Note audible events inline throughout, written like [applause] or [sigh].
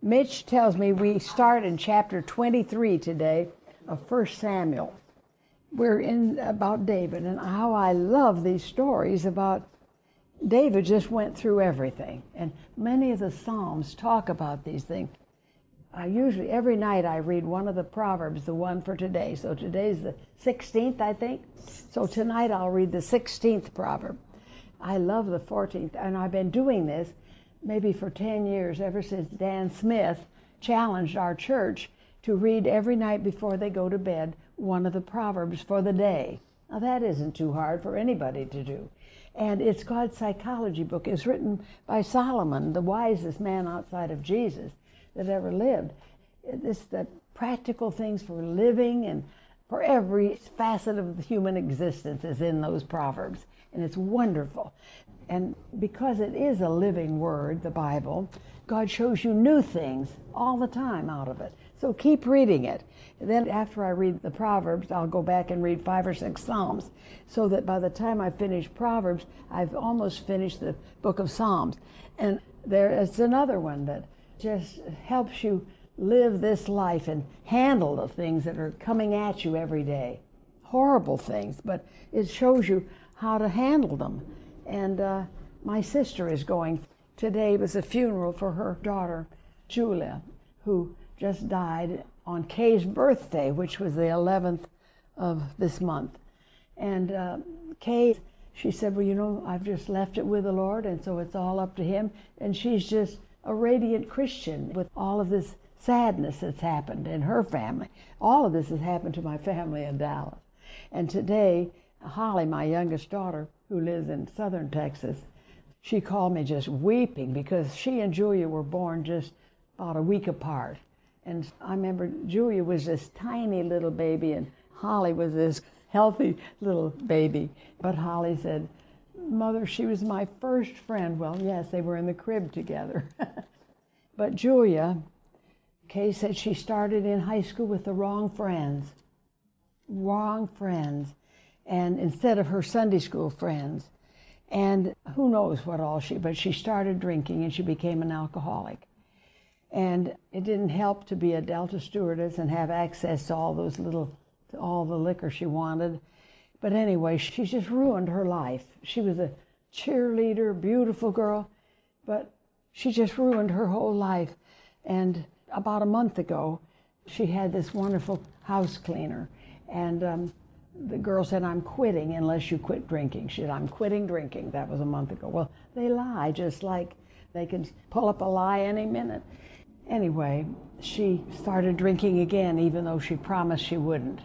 Mitch tells me we start in chapter 23 today of 1 Samuel. We're in about David and how I love these stories about David just went through everything. And many of the Psalms talk about these things. I usually, every night, I read one of the Proverbs, the one for today. So today's the 16th, I think. So tonight I'll read the 16th proverb. I love the 14th, and I've been doing this maybe for 10 years, ever since Dan Smith challenged our church to read every night before they go to bed one of the Proverbs for the day. Now, that isn't too hard for anybody to do. And it's God's psychology book. It's written by Solomon, the wisest man outside of Jesus that ever lived. It's the practical things for living and for every facet of the human existence is in those Proverbs. And it's wonderful. And because it is a living word, the Bible, God shows you new things all the time out of it. So keep reading it. Then, after I read the Proverbs, I'll go back and read five or six Psalms, so that by the time I finish Proverbs, I've almost finished the book of Psalms. And there is another one that just helps you live this life and handle the things that are coming at you every day. Horrible things, but it shows you how to handle them. And uh, my sister is going. Today was a funeral for her daughter, Julia, who just died on Kay's birthday, which was the 11th of this month. And uh, Kay, she said, Well, you know, I've just left it with the Lord, and so it's all up to Him. And she's just a radiant Christian with all of this sadness that's happened in her family. All of this has happened to my family in Dallas. And today, Holly, my youngest daughter, who lives in southern Texas, she called me just weeping because she and Julia were born just about a week apart. And I remember Julia was this tiny little baby, and Holly was this healthy little baby. But Holly said, Mother, she was my first friend. Well, yes, they were in the crib together. [laughs] but Julia, Kay said she started in high school with the wrong friends. Wrong friends. And instead of her Sunday school friends. And who knows what all she, but she started drinking and she became an alcoholic. And it didn't help to be a Delta stewardess and have access to all those little, to all the liquor she wanted. But anyway, she just ruined her life. She was a cheerleader, beautiful girl, but she just ruined her whole life. And about a month ago, she had this wonderful house cleaner. And um, the girl said, I'm quitting unless you quit drinking. She said, I'm quitting drinking. That was a month ago. Well, they lie just like they can pull up a lie any minute. Anyway, she started drinking again, even though she promised she wouldn't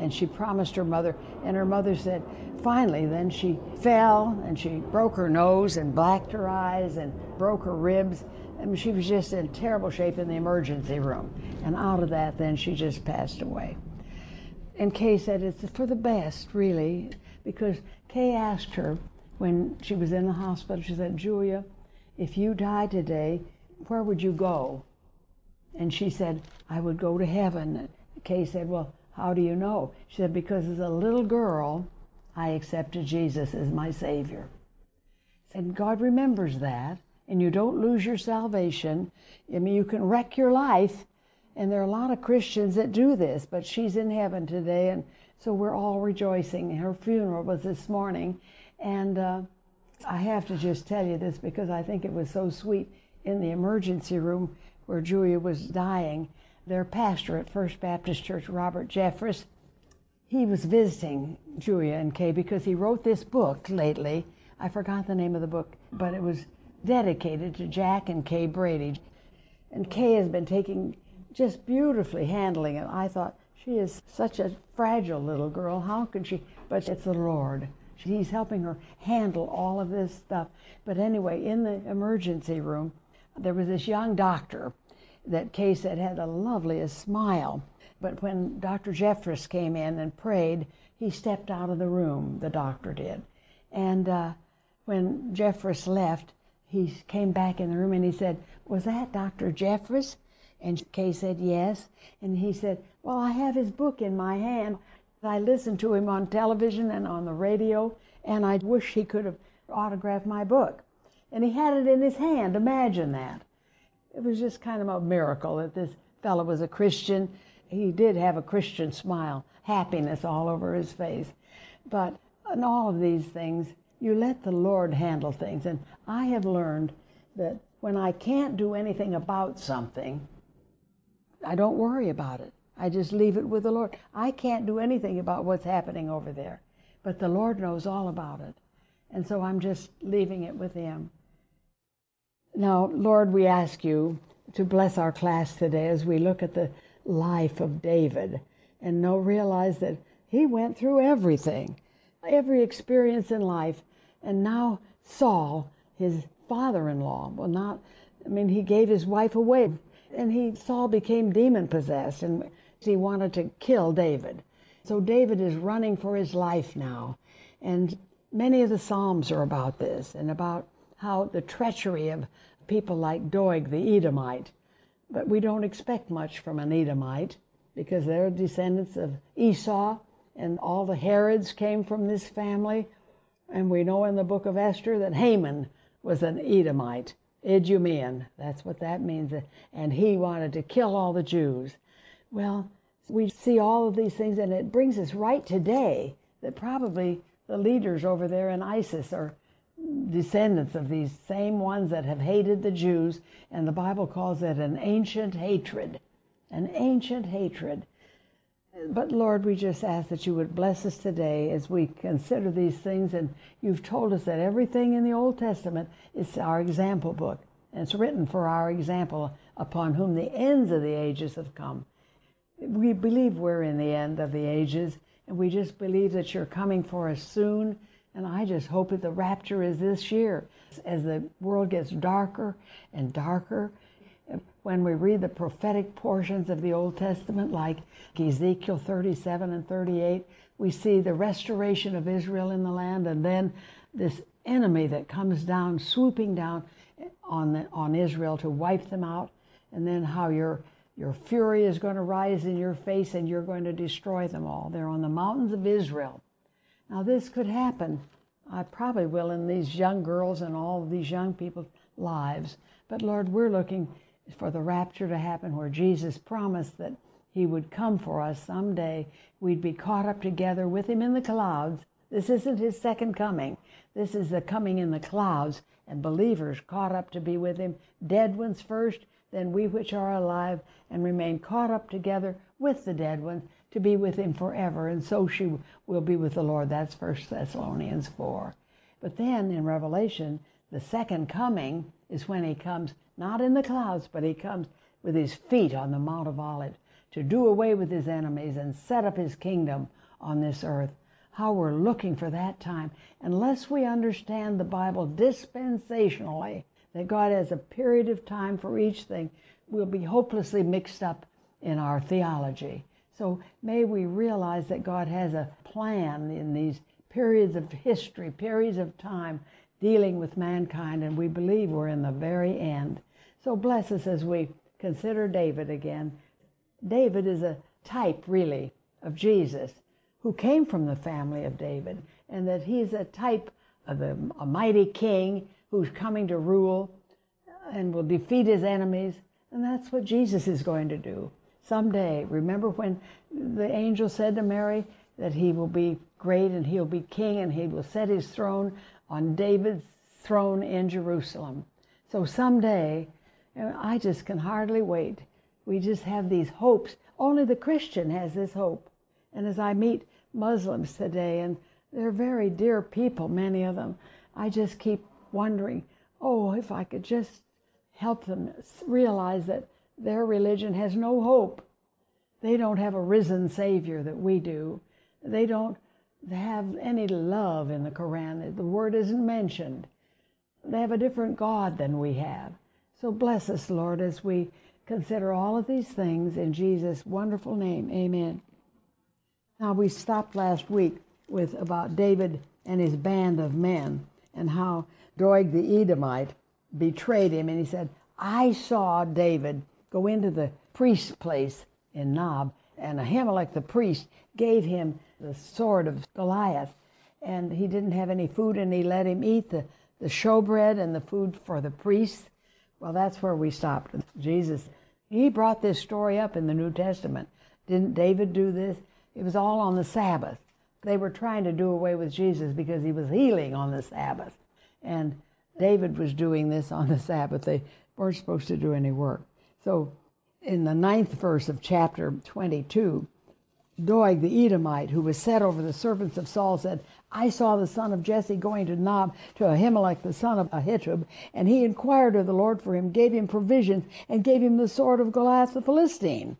and she promised her mother, and her mother said, finally, then she fell and she broke her nose and blacked her eyes and broke her ribs. I mean, she was just in terrible shape in the emergency room. And out of that, then she just passed away. And Kay said, It's for the best, really, because Kay asked her when she was in the hospital, she said, Julia, if you die today, where would you go? And she said, I would go to heaven. And Kay said, Well, how do you know? She said, Because as a little girl, I accepted Jesus as my Savior. And God remembers that, and you don't lose your salvation. I mean, you can wreck your life, and there are a lot of Christians that do this, but she's in heaven today, and so we're all rejoicing. Her funeral was this morning, and uh, I have to just tell you this because I think it was so sweet in the emergency room where Julia was dying their pastor at First Baptist Church, Robert Jeffress, he was visiting Julia and Kay because he wrote this book lately. I forgot the name of the book, but it was dedicated to Jack and Kay Brady. And Kay has been taking just beautifully handling it. I thought, she is such a fragile little girl. How can she? But it's the Lord. He's helping her handle all of this stuff. But anyway, in the emergency room, there was this young doctor that Kay said had the loveliest smile. But when Dr. Jeffress came in and prayed, he stepped out of the room, the doctor did. And uh, when Jeffress left, he came back in the room and he said, Was that Dr. Jeffress? And Kay said, Yes. And he said, Well, I have his book in my hand. I listened to him on television and on the radio, and I wish he could have autographed my book. And he had it in his hand. Imagine that. it was just kind of a miracle that this fellow was a Christian. He did have a Christian smile, happiness all over his face. But in all of these things, you let the Lord handle things. And I have learned that when I can't do anything about something, I don't worry about it. I just leave it with the Lord. I can't do anything about what's happening over there, but the Lord knows all about it. And so I'm just leaving it with Him. Now, Lord, we ask you to bless our class today as we look at the life of David and know, realize that he went through everything, every experience in life. And now Saul, his father-in-law, well, not, I mean, he gave his wife away and he, Saul became demon possessed and he wanted to kill David. So David is running for his life now. And many of the Psalms are about this and about how the treachery of people like Doeg the Edomite. But we don't expect much from an Edomite because they're descendants of Esau and all the Herods came from this family. And we know in the book of Esther that Haman was an Edomite. Idumean, that's what that means. And he wanted to kill all the Jews. Well, we see all of these things, and it brings us right today that probably the leaders over there in ISIS are descendants of these same ones that have hated the Jews, and the Bible calls it an ancient hatred. An ancient hatred. But Lord, we just ask that you would bless us today as we consider these things. And you've told us that everything in the Old Testament is our example book. And it's written for our example upon whom the ends of the ages have come. We believe we're in the end of the ages, and we just believe that you're coming for us soon. And I just hope that the rapture is this year. As the world gets darker and darker, when we read the prophetic portions of the Old Testament, like Ezekiel 37 and 38, we see the restoration of Israel in the land, and then this enemy that comes down, swooping down on, the, on Israel to wipe them out, and then how your, your fury is going to rise in your face and you're going to destroy them all. They're on the mountains of Israel. Now, this could happen. I probably will in these young girls and all these young people's lives. But Lord, we're looking for the rapture to happen where Jesus promised that he would come for us someday. We'd be caught up together with him in the clouds. This isn't his second coming. This is the coming in the clouds and believers caught up to be with him, dead ones first, then we which are alive and remain caught up together with the dead ones to be with him forever. And so she will be with the Lord. That's First Thessalonians 4. But then in Revelation, the second coming is when he comes not in the clouds, but he comes with his feet on the Mount of Olives to do away with his enemies and set up his kingdom on this earth. How we're looking for that time. Unless we understand the Bible dispensationally, that God has a period of time for each thing, we'll be hopelessly mixed up in our theology. So may we realize that God has a plan in these periods of history, periods of time dealing with mankind, and we believe we're in the very end. So bless us as we consider David again. David is a type, really, of Jesus, who came from the family of David, and that he's a type of a, a mighty king who's coming to rule and will defeat his enemies. And that's what Jesus is going to do someday. Remember when the angel said to Mary that he will be great and he'll be king and he will set his throne on David's throne in Jerusalem. So someday and I just can hardly wait. We just have these hopes. Only the Christian has this hope. And as I meet Muslims today, and they're very dear people, many of them, I just keep wondering, oh, if I could just help them realize that their religion has no hope. They don't have a risen Savior that we do. They don't have any love in the Quran. The word isn't mentioned. They have a different God than we have. So bless us, Lord, as we consider all of these things in Jesus' wonderful name. Amen. Now, we stopped last week with about David and his band of men and how Doeg the Edomite betrayed him. And he said, I saw David go into the priest's place in Nob, and Ahimelech the priest gave him the sword of Goliath. And he didn't have any food, and he let him eat the, the showbread and the food for the priests Well, that's where we stopped. Jesus, he brought this story up in the New Testament. Didn't David do this? It was all on the Sabbath. They were trying to do away with Jesus because he was healing on the Sabbath. And David was doing this on the Sabbath. They weren't supposed to do any work. So in the ninth verse of chapter 22, Doeg the Edomite, who was set over the servants of Saul, said, I saw the son of Jesse going to Nob to Ahimelech the son of Ahitub, and he inquired of the Lord for him, gave him provisions, and gave him the sword of Goliath the Philistine.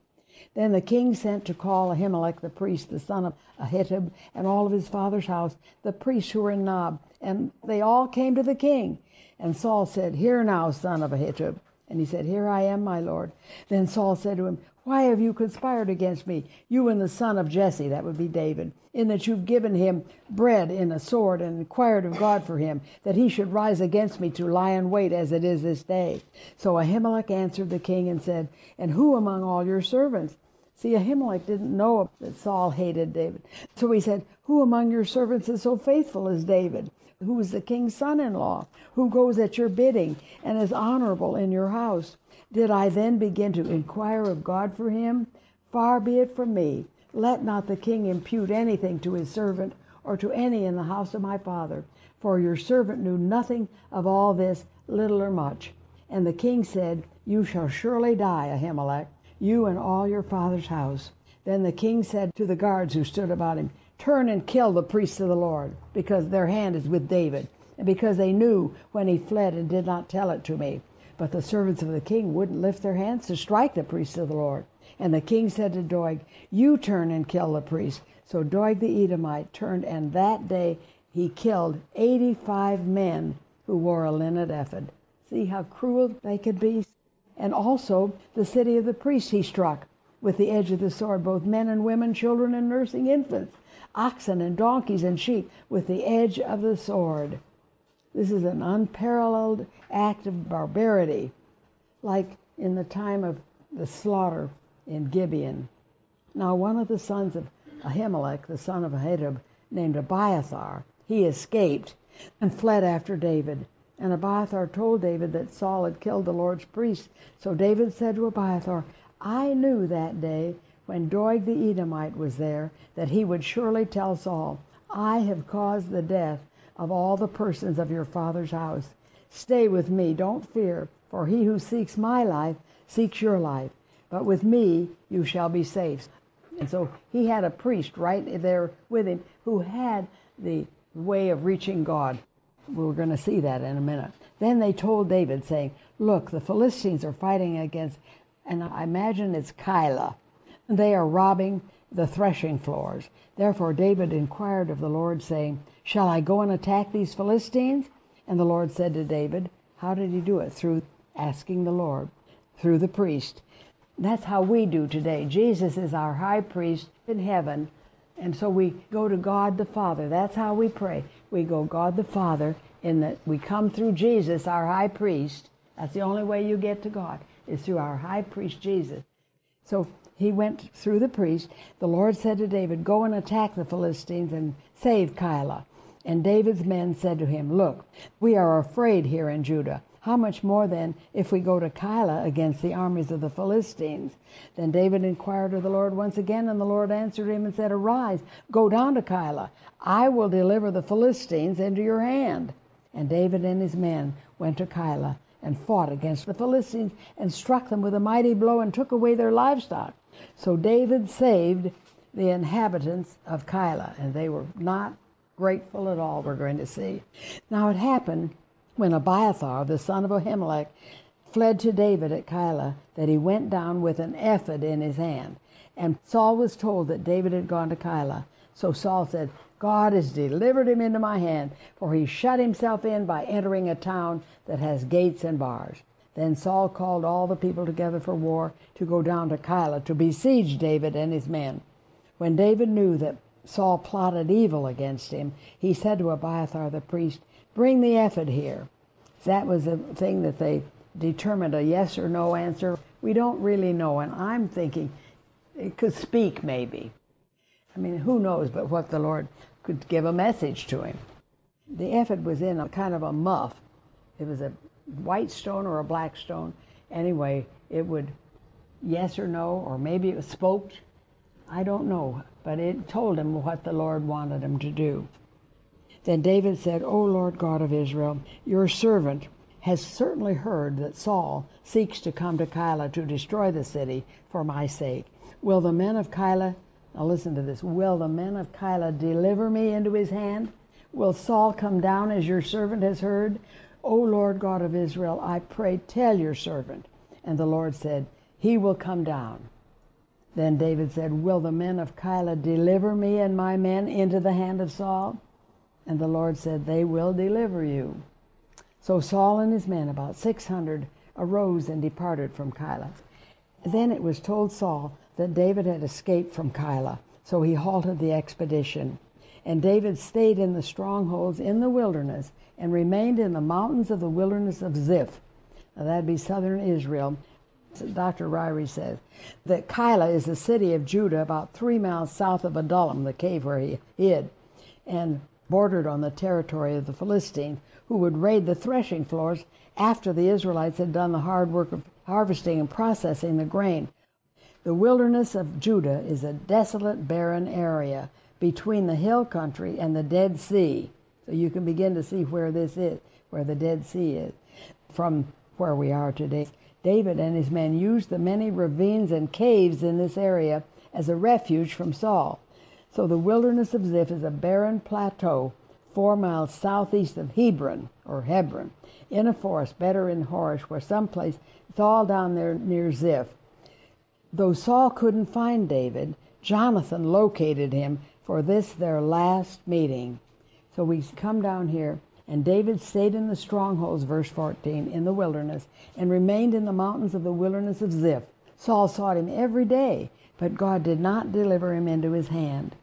Then the king sent to call Ahimelech the priest, the son of Ahitub, and all of his father's house, the priests who were in Nob, and they all came to the king. And Saul said, Hear now, son of Ahitub. And he said, Here I am, my lord. Then Saul said to him, Why have you conspired against me, you and the son of Jesse, that would be David, in that you've given him bread in a sword and inquired of God for him, that he should rise against me to lie in wait as it is this day? So Ahimelech answered the king and said, And who among all your servants See, Ahimelech didn't know that Saul hated David. So he said, Who among your servants is so faithful as David, who is the king's son in law, who goes at your bidding and is honorable in your house? Did I then begin to inquire of God for him? Far be it from me. Let not the king impute anything to his servant or to any in the house of my father, for your servant knew nothing of all this, little or much. And the king said, You shall surely die, Ahimelech you and all your father's house. Then the king said to the guards who stood about him, Turn and kill the priests of the Lord, because their hand is with David, and because they knew when he fled and did not tell it to me. But the servants of the king wouldn't lift their hands to strike the priests of the Lord. And the king said to Doeg, You turn and kill the priests. So Doeg the Edomite turned, and that day he killed 85 men who wore a linen ephod. See how cruel they could be? and also the city of the priests he struck with the edge of the sword, both men and women, children and nursing infants, oxen and donkeys and sheep, with the edge of the sword. This is an unparalleled act of barbarity, like in the time of the slaughter in Gibeon. Now, one of the sons of Ahimelech, the son of Ahitub, named Abiathar, he escaped and fled after David. And Abiathar told David that Saul had killed the Lord's priest. So David said to Abiathar, I knew that day when Doeg the Edomite was there that he would surely tell Saul, I have caused the death of all the persons of your father's house. Stay with me, don't fear, for he who seeks my life seeks your life. But with me you shall be safe. And so he had a priest right there with him who had the way of reaching God. We're going to see that in a minute. Then they told David, saying, Look, the Philistines are fighting against, and I imagine it's Keilah. They are robbing the threshing floors. Therefore David inquired of the Lord, saying, Shall I go and attack these Philistines? And the Lord said to David, How did he do it? Through asking the Lord, through the priest. That's how we do today. Jesus is our high priest in heaven and so we go to God the Father. That's how we pray. We go God the Father in that we come through Jesus, our high priest. That's the only way you get to God, is through our high priest Jesus. So he went through the priest. The Lord said to David, Go and attack the Philistines and save Keilah. And David's men said to him, Look, we are afraid here in Judah. How much more then if we go to Keilah against the armies of the Philistines? Then David inquired of the Lord once again, and the Lord answered him and said, Arise, go down to Keilah. I will deliver the Philistines into your hand. And David and his men went to Keilah and fought against the Philistines and struck them with a mighty blow and took away their livestock. So David saved the inhabitants of Keilah, and they were not grateful at all, we're going to see. Now it happened when Abiathar, the son of Ahimelech, fled to David at Keilah, that he went down with an ephod in his hand. And Saul was told that David had gone to Keilah. So Saul said, God has delivered him into my hand, for he shut himself in by entering a town that has gates and bars. Then Saul called all the people together for war to go down to Keilah to besiege David and his men. When David knew that Saul plotted evil against him, he said to Abiathar the priest, bring the ephod here. That was the thing that they determined a yes or no answer. We don't really know, and I'm thinking it could speak maybe. I mean, who knows but what the Lord could give a message to him. The ephod was in a kind of a muff. It was a white stone or a black stone. Anyway, it would yes or no, or maybe it was spoke. I don't know, but it told him what the Lord wanted him to do. Then David said, O Lord God of Israel, your servant has certainly heard that Saul seeks to come to Keilah to destroy the city for my sake. Will the men of Keilah, now listen to this, will the men of Keilah deliver me into his hand? Will Saul come down as your servant has heard? O Lord God of Israel, I pray, tell your servant. And the Lord said, He will come down. Then David said, Will the men of Keilah deliver me and my men into the hand of Saul? And the Lord said, They will deliver you. So Saul and his men, about 600, arose and departed from Keilah. Then it was told Saul that David had escaped from Keilah, so he halted the expedition. And David stayed in the strongholds in the wilderness and remained in the mountains of the wilderness of Ziph. Now that'd be southern Israel. Dr. Ryrie says that Keilah is a city of Judah about three miles south of Adullam, the cave where he hid, and bordered on the territory of the Philistines, who would raid the threshing floors after the Israelites had done the hard work of harvesting and processing the grain. The wilderness of Judah is a desolate, barren area between the hill country and the Dead Sea. So you can begin to see where this is, where the Dead Sea is, from where we are today. David and his men used the many ravines and caves in this area as a refuge from Saul. So the wilderness of Ziph is a barren plateau four miles southeast of Hebron, or Hebron, in a forest better in Horosh, where someplace it's all down there near Ziph. Though Saul couldn't find David, Jonathan located him for this their last meeting. So we come down here, and David stayed in the strongholds, verse 14, in the wilderness, and remained in the mountains of the wilderness of Ziph. Saul sought him every day, but God did not deliver him into his hand.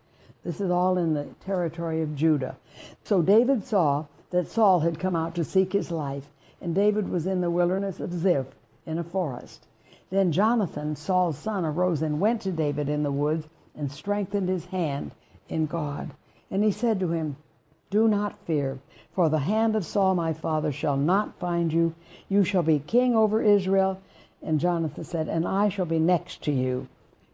This is all in the territory of Judah. So David saw that Saul had come out to seek his life, and David was in the wilderness of Ziph in a forest. Then Jonathan, Saul's son, arose and went to David in the woods and strengthened his hand in God. And he said to him, Do not fear, for the hand of Saul my father shall not find you. You shall be king over Israel. And Jonathan said, And I shall be next to you.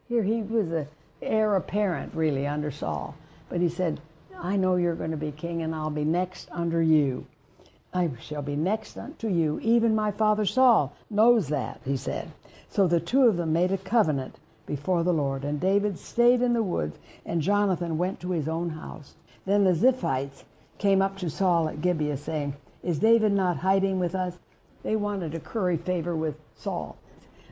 Here he was a heir apparent, really, under Saul. But he said, I know you're going to be king, and I'll be next under you. I shall be next unto you. Even my father Saul knows that, he said. So the two of them made a covenant before the Lord. And David stayed in the woods, and Jonathan went to his own house. Then the Ziphites came up to Saul at Gibeah, saying, Is David not hiding with us? They wanted to curry favor with Saul.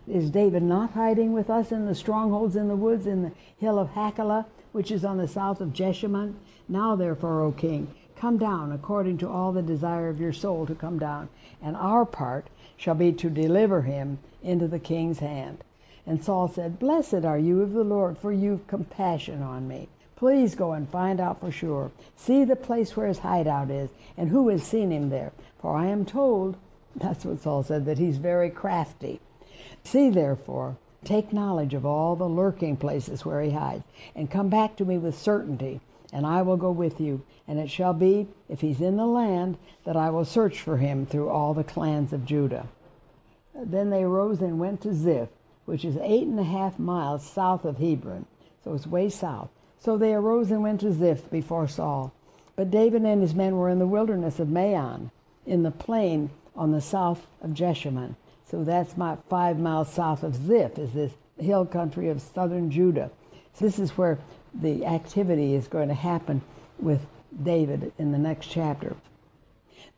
Is David not hiding with us in the strongholds in the woods in the hill of Hachilah, which is on the south of Jeshimon? Now therefore, O king, come down according to all the desire of your soul to come down, and our part shall be to deliver him into the king's hand. And Saul said, Blessed are you of the Lord, for you've compassion on me. Please go and find out for sure. See the place where his hideout is, and who has seen him there. For I am told, [laughs] that's what Saul said, that he's very crafty. See therefore, take knowledge of all the lurking places where he hides, and come back to me with certainty, and I will go with you. And it shall be, if he's in the land, that I will search for him through all the clans of Judah. Then they rose and went to Ziph, which is eight and a half miles south of Hebron. So it's way south. So they arose and went to Ziph before Saul. But David and his men were in the wilderness of Maon, in the plain on the south of Jeshimon. So that's my five miles south of Ziph, is this hill country of southern Judah. So this is where the activity is going to happen with David in the next chapter.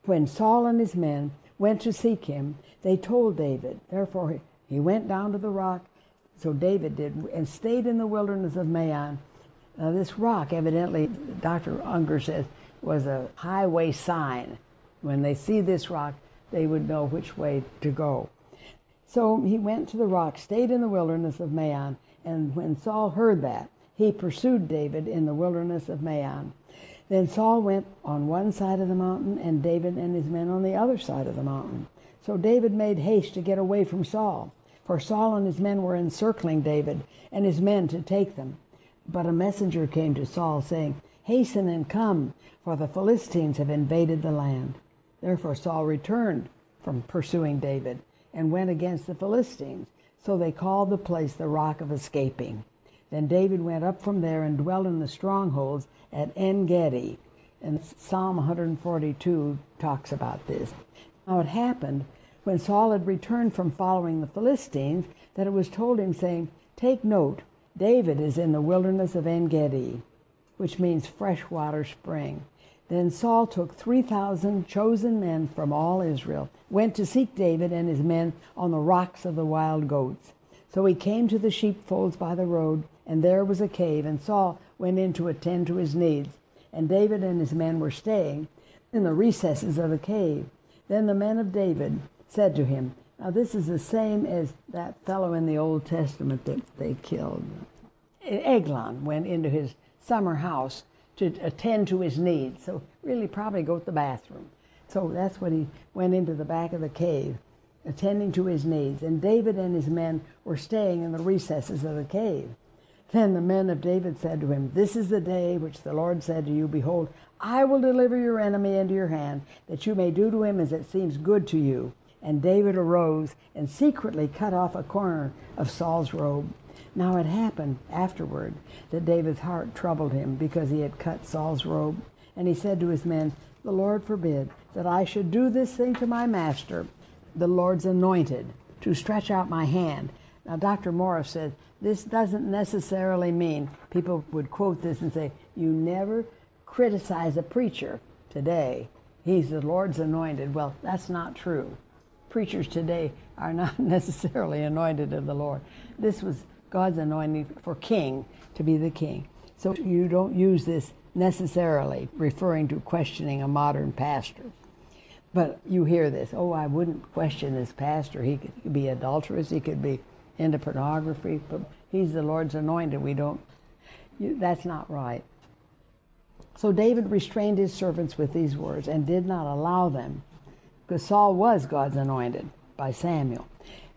When Saul and his men went to seek him, they told David. Therefore, he went down to the rock. So David did, and stayed in the wilderness of Maon. Now, this rock, evidently, Dr. Unger says, was a highway sign. When they see this rock, they would know which way to go. So he went to the rock, stayed in the wilderness of Maon, and when Saul heard that, he pursued David in the wilderness of Maon. Then Saul went on one side of the mountain, and David and his men on the other side of the mountain. So David made haste to get away from Saul, for Saul and his men were encircling David and his men to take them. But a messenger came to Saul, saying, Hasten and come, for the Philistines have invaded the land. Therefore Saul returned from pursuing David and went against the Philistines. So they called the place the Rock of Escaping. Then David went up from there and dwelt in the strongholds at En Gedi. And Psalm 142 talks about this. Now it happened when Saul had returned from following the Philistines that it was told him, saying, Take note, David is in the wilderness of En Gedi, which means freshwater spring. Then Saul took 3,000 chosen men from all Israel, went to seek David and his men on the rocks of the wild goats. So he came to the sheepfolds by the road, and there was a cave, and Saul went in to attend to his needs. And David and his men were staying in the recesses of the cave. Then the men of David said to him, Now this is the same as that fellow in the Old Testament that they killed. Eglon went into his summer house to attend to his needs. So really probably go to the bathroom. So that's when he went into the back of the cave, attending to his needs. And David and his men were staying in the recesses of the cave. Then the men of David said to him, This is the day which the Lord said to you, Behold, I will deliver your enemy into your hand, that you may do to him as it seems good to you. And David arose and secretly cut off a corner of Saul's robe. Now it happened afterward that David's heart troubled him because he had cut Saul's robe. And he said to his men, The Lord forbid that I should do this thing to my master, the Lord's anointed, to stretch out my hand. Now, Dr. Morris said, this doesn't necessarily mean people would quote this and say, You never criticize a preacher today. He's the Lord's anointed. Well, that's not true. Preachers today are not [laughs] necessarily anointed of the Lord. This was God's anointing for king to be the king. So you don't use this necessarily referring to questioning a modern pastor. But you hear this, oh, I wouldn't question this pastor. He could be adulterous, he could be into pornography, but he's the Lord's anointed. We don't, you, that's not right. So David restrained his servants with these words and did not allow them, because Saul was God's anointed by Samuel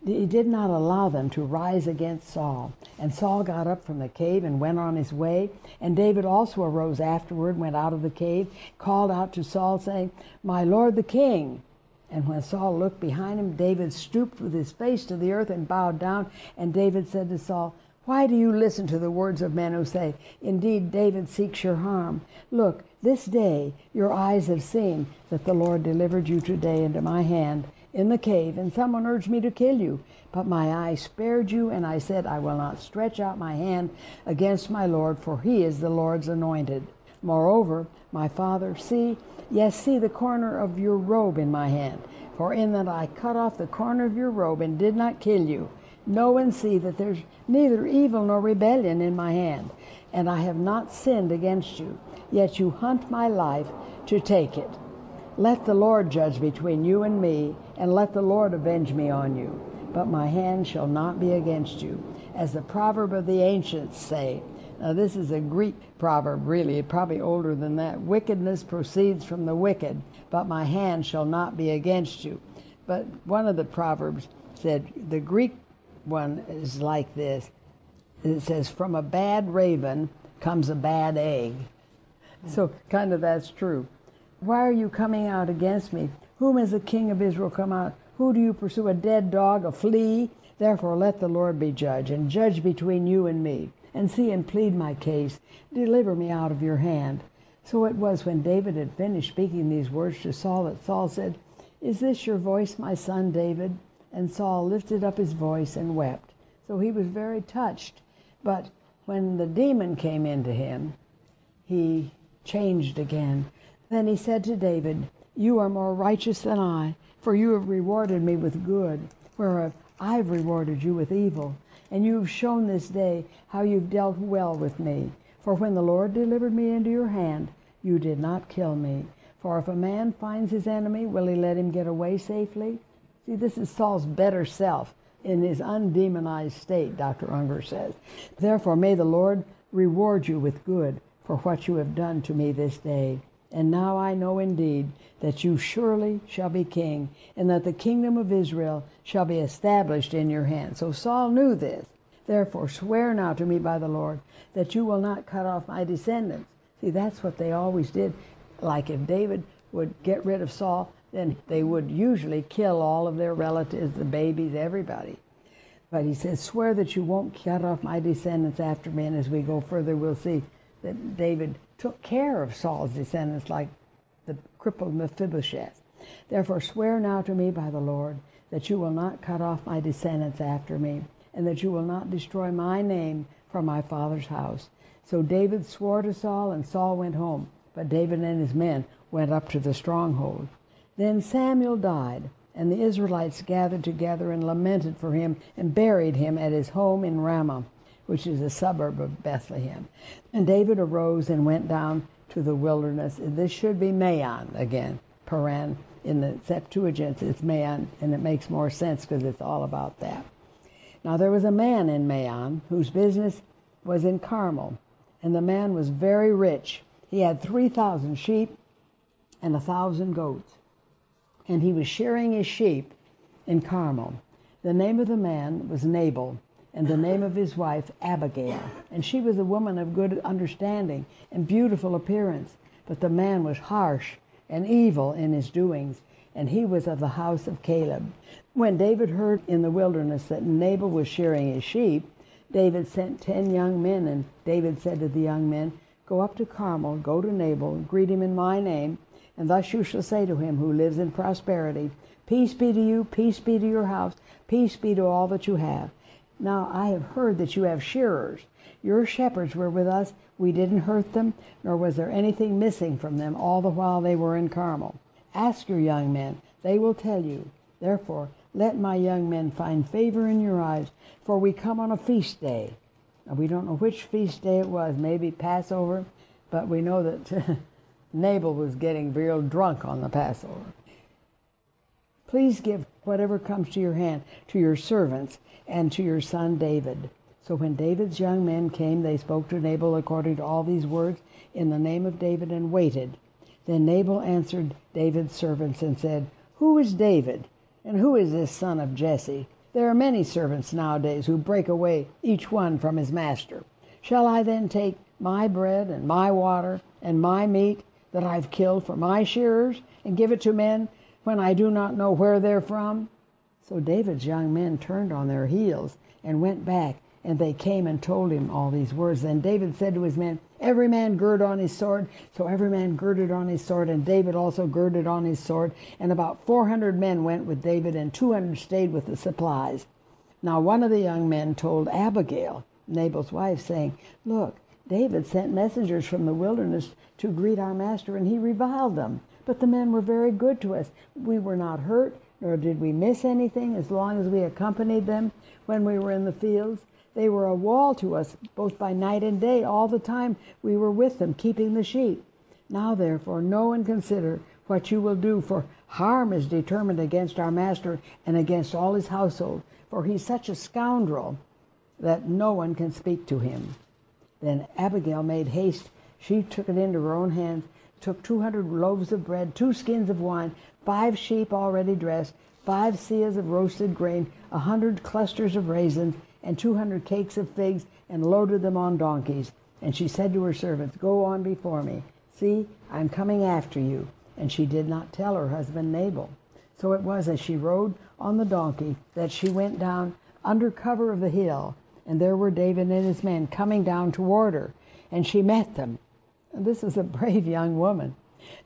he did not allow them to rise against Saul. And Saul got up from the cave and went on his way. And David also arose afterward, went out of the cave, called out to Saul, saying, My lord the king. And when Saul looked behind him, David stooped with his face to the earth and bowed down. And David said to Saul, Why do you listen to the words of men who say, Indeed, David seeks your harm? Look, this day your eyes have seen that the Lord delivered you today into my hand in the cave, and someone urged me to kill you. But my eye spared you, and I said, I will not stretch out my hand against my Lord, for he is the Lord's anointed. Moreover, my father, see, yes, see the corner of your robe in my hand. For in that I cut off the corner of your robe and did not kill you. Know and see that there's neither evil nor rebellion in my hand, and I have not sinned against you. Yet you hunt my life to take it. Let the Lord judge between you and me, and let the Lord avenge me on you. But my hand shall not be against you. As the proverb of the ancients say, now this is a Greek proverb, really, probably older than that. Wickedness proceeds from the wicked, but my hand shall not be against you. But one of the proverbs said, the Greek one is like this. It says, from a bad raven comes a bad egg. So kind of that's true. Why are you coming out against me? Whom has the king of Israel come out? Who do you pursue? A dead dog, a flea? Therefore let the Lord be judge, and judge between you and me, and see and plead my case. Deliver me out of your hand. So it was when David had finished speaking these words to Saul that Saul said, Is this your voice, my son David? And Saul lifted up his voice and wept. So he was very touched. But when the demon came into him, he changed again. Then he said to David, You are more righteous than I, for you have rewarded me with good, whereof I've rewarded you with evil. And you have shown this day how you've dealt well with me. For when the Lord delivered me into your hand, you did not kill me. For if a man finds his enemy, will he let him get away safely? See, this is Saul's better self in his undemonized state, Dr. Unger says. Therefore, may the Lord reward you with good for what you have done to me this day. And now I know indeed that you surely shall be king, and that the kingdom of Israel shall be established in your hand. So Saul knew this. Therefore, swear now to me by the Lord that you will not cut off my descendants. See, that's what they always did. Like if David would get rid of Saul, then they would usually kill all of their relatives, the babies, everybody. But he says, Swear that you won't cut off my descendants after me. And as we go further, we'll see that David took care of Saul's descendants like the crippled Mephibosheth. Therefore, swear now to me by the Lord that you will not cut off my descendants after me, and that you will not destroy my name from my father's house. So David swore to Saul, and Saul went home. But David and his men went up to the stronghold. Then Samuel died, and the Israelites gathered together and lamented for him and buried him at his home in Ramah, which is a suburb of Bethlehem. And David arose and went down to the wilderness. This should be Maon again, Paran. In the Septuagint, it's Maon, and it makes more sense because it's all about that. Now there was a man in Maon whose business was in Carmel, and the man was very rich. He had 3,000 sheep and a thousand goats and he was shearing his sheep in Carmel. The name of the man was Nabal, and the name of his wife Abigail. And she was a woman of good understanding and beautiful appearance. But the man was harsh and evil in his doings, and he was of the house of Caleb. When David heard in the wilderness that Nabal was shearing his sheep, David sent ten young men, and David said to the young men, Go up to Carmel, go to Nabal, greet him in my name, and thus you shall say to him who lives in prosperity, Peace be to you, peace be to your house, peace be to all that you have. Now I have heard that you have shearers. Your shepherds were with us. We didn't hurt them, nor was there anything missing from them all the while they were in Carmel. Ask your young men, they will tell you. Therefore, let my young men find favor in your eyes, for we come on a feast day. Now, we don't know which feast day it was, maybe Passover, but we know that [laughs] Nabal was getting real drunk on the Passover. Please give whatever comes to your hand to your servants and to your son David. So when David's young men came, they spoke to Nabal according to all these words in the name of David and waited. Then Nabal answered David's servants and said, Who is David? And who is this son of Jesse? There are many servants nowadays who break away each one from his master. Shall I then take my bread and my water and my meat that I've killed for my shearers and give it to men when I do not know where they're from? So David's young men turned on their heels and went back, and they came and told him all these words. Then David said to his men, Every man gird on his sword. So every man girded on his sword, and David also girded on his sword. And about 400 men went with David, and 200 stayed with the supplies. Now one of the young men told Abigail, Nabal's wife, saying, Look, David sent messengers from the wilderness to greet our master, and he reviled them. But the men were very good to us. We were not hurt, nor did we miss anything as long as we accompanied them when we were in the fields. They were a wall to us, both by night and day, all the time we were with them, keeping the sheep. Now, therefore, know and consider what you will do, for harm is determined against our master and against all his household, for he's such a scoundrel that no one can speak to him. Then Abigail made haste. She took it into her own hands, took 200 loaves of bread, two skins of wine, five sheep already dressed, five seahs of roasted grain, a hundred clusters of raisins, and 200 cakes of figs, and loaded them on donkeys. And she said to her servants, Go on before me. See, I'm coming after you. And she did not tell her husband Nabal. So it was as she rode on the donkey that she went down under cover of the hill and there were David and his men coming down toward her, and she met them. This is a brave young woman.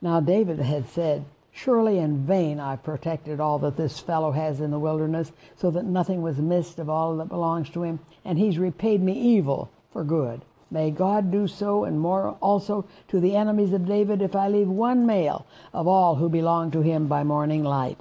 Now David had said, Surely in vain I protected all that this fellow has in the wilderness, so that nothing was missed of all that belongs to him, and he's repaid me evil for good. May God do so and more also to the enemies of David if I leave one male of all who belong to him by morning light.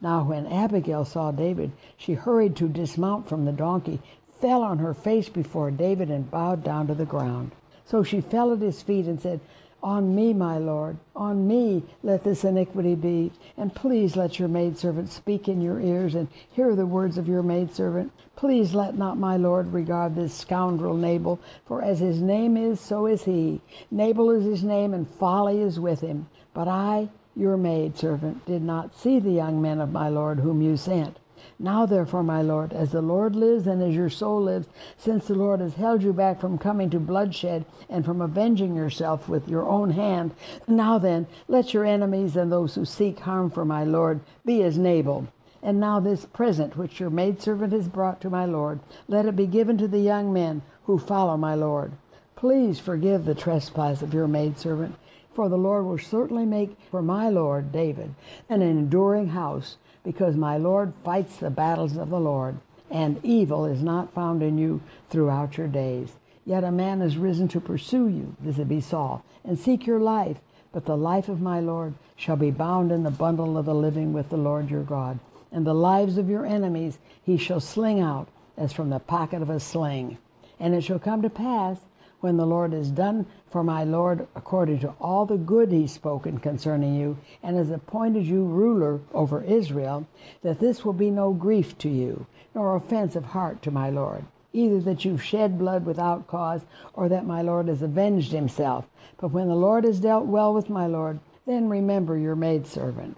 Now, when Abigail saw David, she hurried to dismount from the donkey, fell on her face before David and bowed down to the ground. So she fell at his feet and said, On me, my Lord, on me let this iniquity be. And please let your maidservant speak in your ears and hear the words of your maidservant. Please let not my Lord regard this scoundrel Nabal, for as his name is, so is he. Nabal is his name, and folly is with him. But I, your maidservant, did not see the young men of my Lord whom you sent. Now, therefore, my Lord, as the Lord lives and as your soul lives, since the Lord has held you back from coming to bloodshed and from avenging yourself with your own hand, now then, let your enemies and those who seek harm for my Lord be as Nabal. And now this present which your maidservant has brought to my Lord, let it be given to the young men who follow my Lord. Please forgive the trespass of your maidservant, for the Lord will certainly make for my Lord David an enduring house because my Lord fights the battles of the Lord, and evil is not found in you throughout your days. Yet a man has risen to pursue you, this would be Saul, and seek your life. But the life of my Lord shall be bound in the bundle of the living with the Lord your God. And the lives of your enemies he shall sling out as from the pocket of a sling. And it shall come to pass when the Lord has done for my Lord according to all the good he's spoken concerning you, and has appointed you ruler over Israel, that this will be no grief to you, nor offense of heart to my Lord, either that you've shed blood without cause, or that my Lord has avenged himself. But when the Lord has dealt well with my Lord, then remember your maidservant.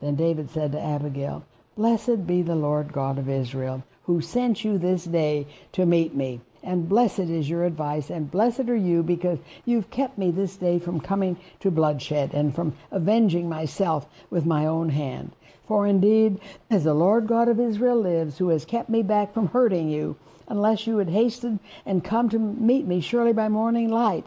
Then David said to Abigail, Blessed be the Lord God of Israel, who sent you this day to meet me and blessed is your advice, and blessed are you because you've kept me this day from coming to bloodshed and from avenging myself with my own hand. For indeed, as the Lord God of Israel lives, who has kept me back from hurting you, unless you had hastened and come to meet me surely by morning light,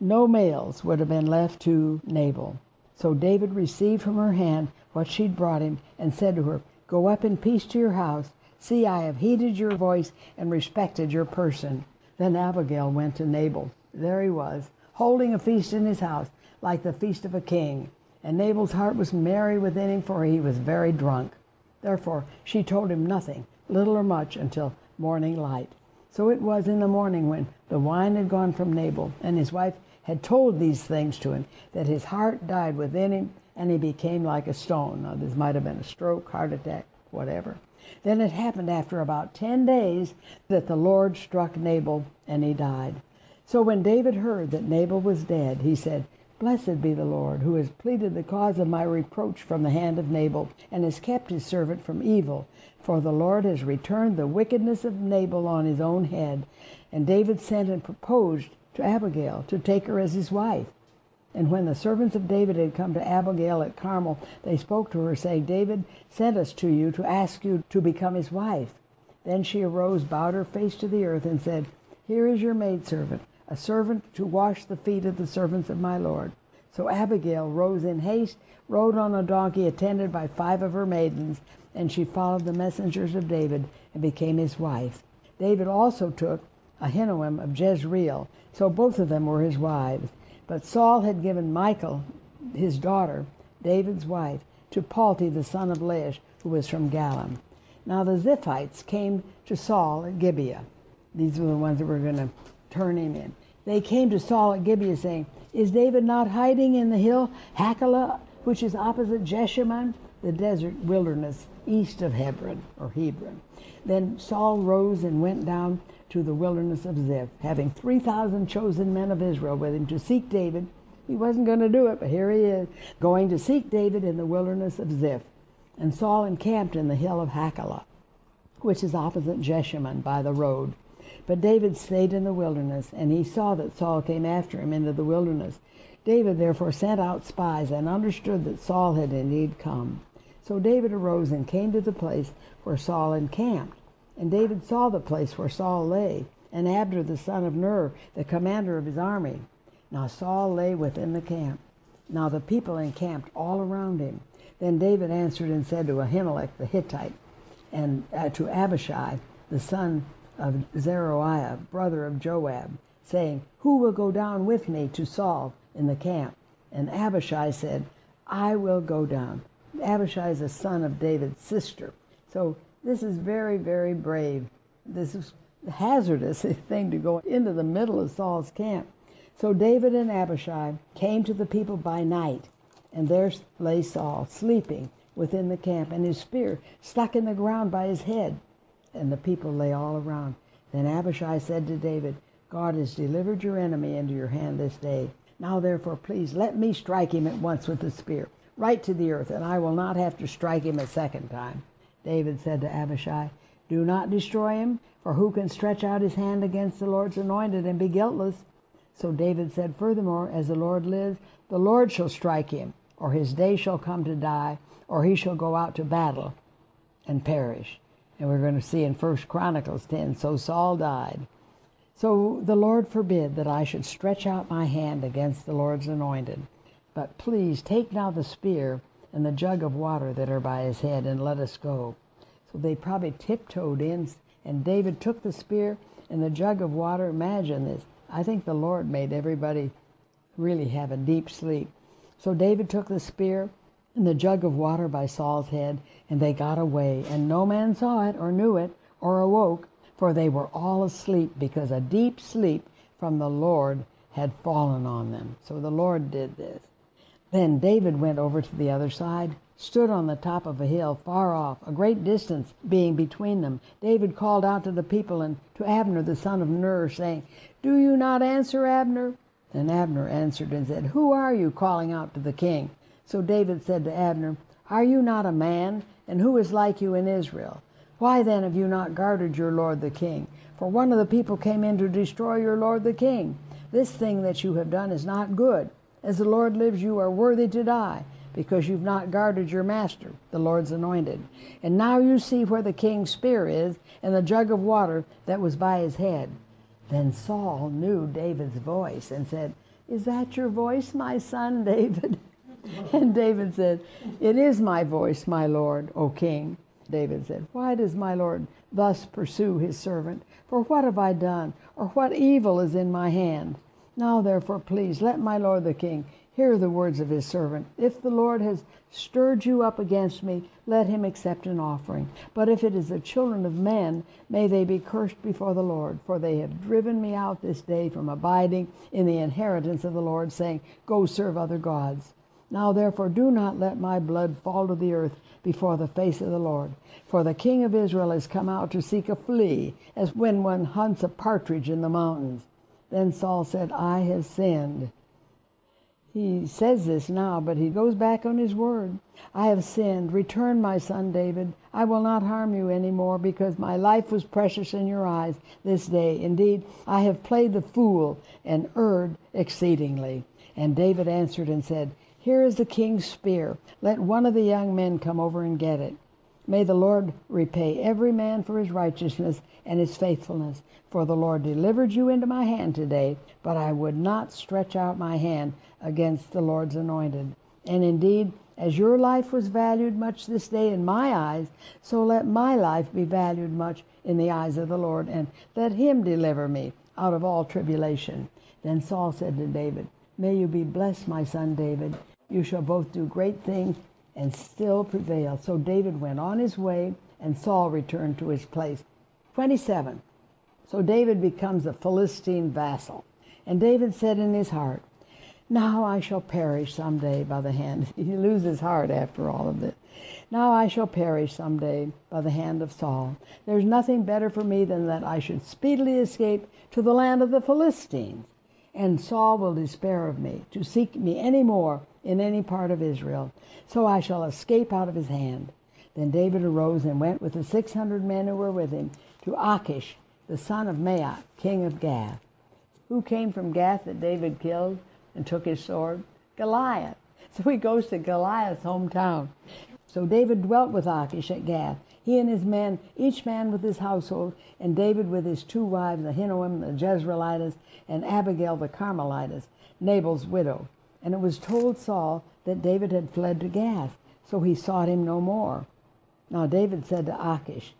no males would have been left to Nabal. So David received from her hand what she'd brought him, and said to her, Go up in peace to your house See, I have heeded your voice and respected your person. Then Abigail went to Nabal. There he was, holding a feast in his house, like the feast of a king. And Nabal's heart was merry within him, for he was very drunk. Therefore she told him nothing, little or much, until morning light. So it was in the morning when the wine had gone from Nabal, and his wife had told these things to him, that his heart died within him, and he became like a stone. Now, this might have been a stroke, heart attack, whatever. Then it happened after about ten days that the Lord struck Nabal and he died. So when David heard that Nabal was dead, he said, Blessed be the Lord, who has pleaded the cause of my reproach from the hand of Nabal, and has kept his servant from evil. For the Lord has returned the wickedness of Nabal on his own head. And David sent and proposed to Abigail to take her as his wife. And when the servants of David had come to Abigail at Carmel, they spoke to her, saying, David sent us to you to ask you to become his wife. Then she arose, bowed her face to the earth, and said, Here is your maidservant, a servant to wash the feet of the servants of my Lord. So Abigail rose in haste, rode on a donkey, attended by five of her maidens, and she followed the messengers of David and became his wife. David also took Ahinoam of Jezreel, so both of them were his wives. But Saul had given Michal, his daughter, David's wife, to Palti the son of Laish, who was from Galim. Now the Ziphites came to Saul at Gibeah. These were the ones that were going to turn him in. They came to Saul at Gibeah saying, Is David not hiding in the hill Hachilah, which is opposite Jeshimon, the desert wilderness east of Hebron or Hebron? Then Saul rose and went down to the wilderness of Ziph, having 3,000 chosen men of Israel with him to seek David. He wasn't going to do it, but here he is, going to seek David in the wilderness of Ziph. And Saul encamped in the hill of Hachilah, which is opposite Jeshimon by the road. But David stayed in the wilderness, and he saw that Saul came after him into the wilderness. David therefore sent out spies and understood that Saul had indeed come. So David arose and came to the place where Saul encamped. And David saw the place where Saul lay, and Abner the son of Ner, the commander of his army. Now Saul lay within the camp. Now the people encamped all around him. Then David answered and said to Ahimelech the Hittite, and uh, to Abishai the son of Zeruiah, brother of Joab, saying, Who will go down with me to Saul in the camp? And Abishai said, I will go down. Abishai is a son of David's sister. So this is very, very brave. This is hazardous [laughs] thing to go into the middle of Saul's camp. So David and Abishai came to the people by night, and there lay Saul sleeping within the camp, and his spear stuck in the ground by his head. And the people lay all around. Then Abishai said to David, God has delivered your enemy into your hand this day. Now therefore, please let me strike him at once with the spear, right to the earth, and I will not have to strike him a second time. David said to Abishai, Do not destroy him, for who can stretch out his hand against the Lord's anointed and be guiltless? So David said, Furthermore, as the Lord lives, the Lord shall strike him, or his day shall come to die, or he shall go out to battle and perish. And we're going to see in First Chronicles 10, so Saul died. So the Lord forbid that I should stretch out my hand against the Lord's anointed. But please take now the spear and the jug of water that are by his head, and let us go. So they probably tiptoed in, and David took the spear and the jug of water. Imagine this. I think the Lord made everybody really have a deep sleep. So David took the spear and the jug of water by Saul's head, and they got away, and no man saw it, or knew it, or awoke, for they were all asleep, because a deep sleep from the Lord had fallen on them. So the Lord did this. Then David went over to the other side, stood on the top of a hill far off, a great distance being between them. David called out to the people and to Abner the son of Ner, saying, Do you not answer, Abner? And Abner answered and said, Who are you calling out to the king? So David said to Abner, Are you not a man? And who is like you in Israel? Why then have you not guarded your lord the king? For one of the people came in to destroy your lord the king. This thing that you have done is not good. As the Lord lives, you are worthy to die, because you've not guarded your master, the Lord's anointed. And now you see where the king's spear is, and the jug of water that was by his head. Then Saul knew David's voice and said, Is that your voice, my son David? [laughs] and David said, It is my voice, my Lord, O king. David said, Why does my Lord thus pursue his servant? For what have I done, or what evil is in my hand? Now, therefore, please let my lord the king hear the words of his servant. If the Lord has stirred you up against me, let him accept an offering. But if it is the children of men, may they be cursed before the Lord, for they have driven me out this day from abiding in the inheritance of the Lord, saying, Go serve other gods. Now therefore do not let my blood fall to the earth before the face of the Lord. For the king of Israel has come out to seek a flea, as when one hunts a partridge in the mountains. Then Saul said, I have sinned. He says this now, but he goes back on his word. I have sinned. Return, my son David. I will not harm you any more, because my life was precious in your eyes this day. Indeed, I have played the fool and erred exceedingly. And David answered and said, Here is the king's spear. Let one of the young men come over and get it. May the Lord repay every man for his righteousness and his faithfulness. For the Lord delivered you into my hand today, but I would not stretch out my hand against the Lord's anointed. And indeed, as your life was valued much this day in my eyes, so let my life be valued much in the eyes of the Lord, and let him deliver me out of all tribulation. Then Saul said to David, May you be blessed, my son David. You shall both do great things and still prevail. So David went on his way, and Saul returned to his place. 27. So David becomes a Philistine vassal. And David said in his heart, Now I shall perish some day by the hand. [laughs] He loses heart after all of this. Now I shall perish some day by the hand of Saul. There's nothing better for me than that I should speedily escape to the land of the Philistines. And Saul will despair of me, to seek me any more in any part of Israel. So I shall escape out of his hand. Then David arose and went with the six hundred men who were with him to Achish, the son of Maoch, king of Gath. Who came from Gath that David killed and took his sword? Goliath. [laughs] So he goes to Goliath's hometown. So David dwelt with Achish at Gath, he and his men, each man with his household, and David with his two wives, Ahinoam the Jezreelitess, and Abigail the Carmelitess, Nabal's widow. And it was told Saul that David had fled to Gath, so he sought him no more. Now David said to Achish,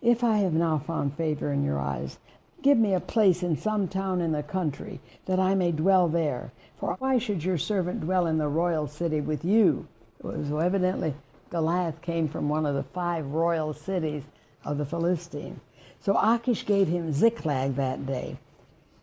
If I have now found favor in your eyes, give me a place in some town in the country, that I may dwell there. For why should your servant dwell in the royal city with you? So evidently Goliath came from one of the five royal cities of the Philistines. So Achish gave him Ziklag that day.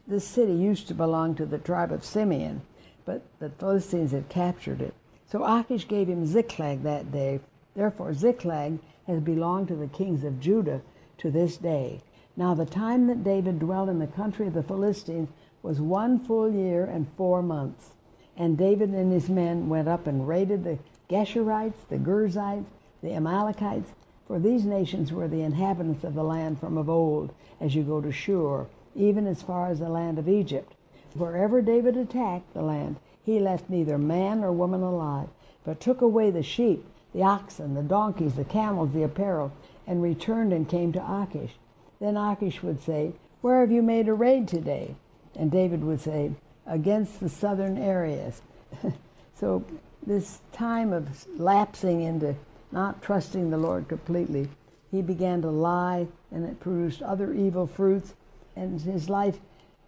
This city used to belong to the tribe of Simeon, but the Philistines had captured it. So Achish gave him Ziklag that day. Therefore, Ziklag has belonged to the kings of Judah to this day. Now, the time that David dwelt in the country of the Philistines was one full year and four months. And David and his men went up and raided the Geshurites, the Girzites, the Amalekites, For these nations were the inhabitants of the land from of old, as you go to Shur, even as far as the land of Egypt. Wherever David attacked the land, he left neither man nor woman alive, but took away the sheep, the oxen, the donkeys, the camels, the apparel, and returned and came to Achish. Then Achish would say, Where have you made a raid today? And David would say, Against the southern areas. [laughs] so this time of lapsing into not trusting the Lord completely, he began to lie and it produced other evil fruits, and his life